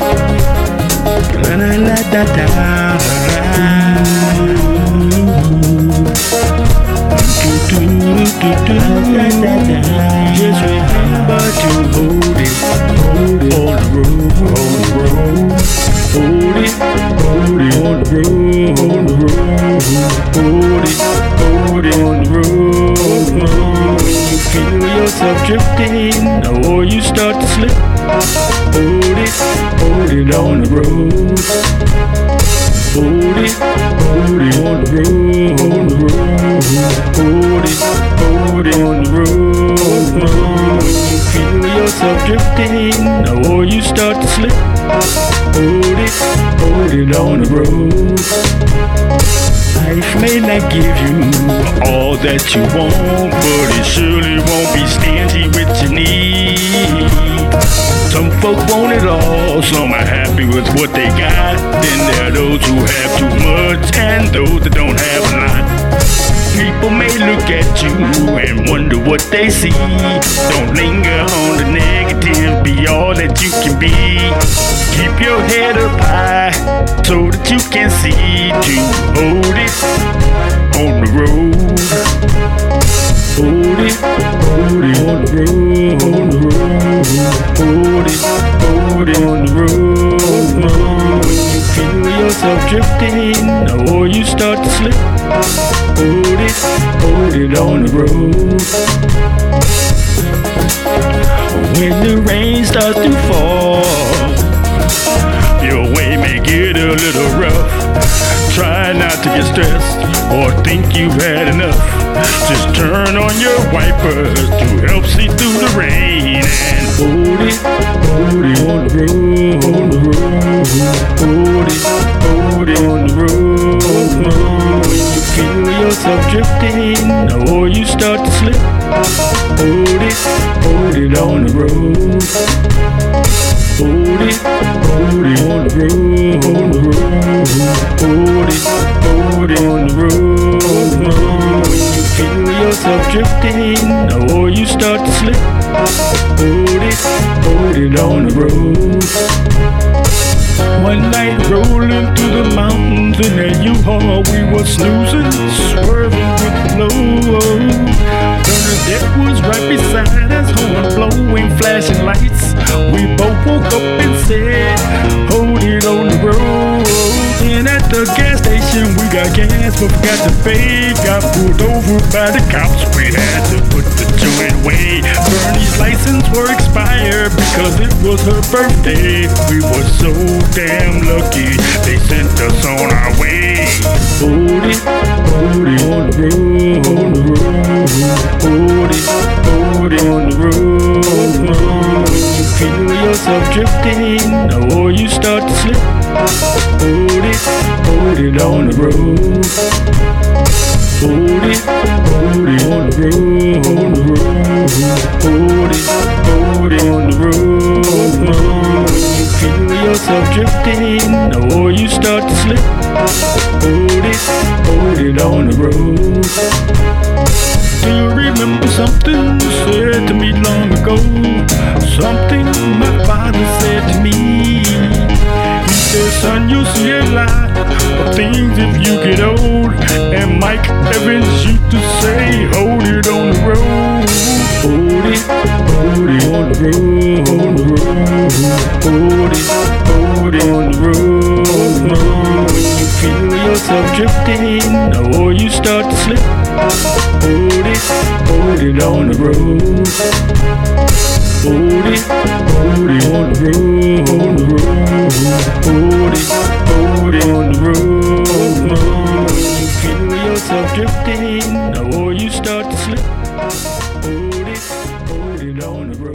La la la da da. Do do do do da da da. Just remember to hold it, hold it on the on the yourself drifting, or you start to slip, hold it, hold it on the road. Hold it, hold it on the road, on the road. Hold it, hold it on the road. When you feel yourself drifting, or you start to slip, hold it, hold it on the road. May not give you all that you want, but it surely won't be stingy with your need. Some folk want it all, some are happy with what they got. Then there are those who have too much and those that don't have a lot. People may look at you and wonder what they see. Don't linger on the negative, be all that you can be. Keep your head up high so that you can see to hold it road. Hold it, hold it on the road, on the road. Hold it, hold it on the road. When you feel yourself drifting, or you start to slip, hold it, hold it on the road. When the rain starts to fall, your way may get a little rough. Try not to get stressed or think you've had enough. Just turn on your wipers to help see through the rain and hold it, hold it on the road, on the road. Hold it, hold it on the road. on the road. When you feel yourself drifting or you start to slip, hold it, hold it on the road. Hold it, hold it on the road, on the road. Yourself drifting, or you start to slip, hold it, hold it on the road. One night rolling through the mountains in that U-Haul, we were snoozing, swerving with the flow. Deck was right beside us, horn blowing, flashing lights. We both woke up the gas station, we got gas, but forgot to pay. Got pulled over by the cops. We had to put the joint away. Bernie's license were expired because it was her birthday. We were so damn lucky they sent us on our way. Hold it, hold it road, on the road. Feel yourself drifting, or you start to slip, hold it, hold it on the road. Hold it, hold it on the road, on the road. Hold it, hold it on the road. When you feel yourself drifting, or you start to slip, hold it, hold it on the road. Do you remember something you said to me long ago? Something my father said to me. He said, son, you'll see a lot of things if you get old. And Mike Evans used to say, hold it on the road. Hold it, hold it on the road, on the road. Hold it, hold it on the road. When you feel yourself drifting, or you start to slip, hold it, hold it on the road. Hold it, hold it on the road, on the road. Hold it, hold it on the road. When you feel yourself drifting, or you start to slip, hold it, hold it on the road.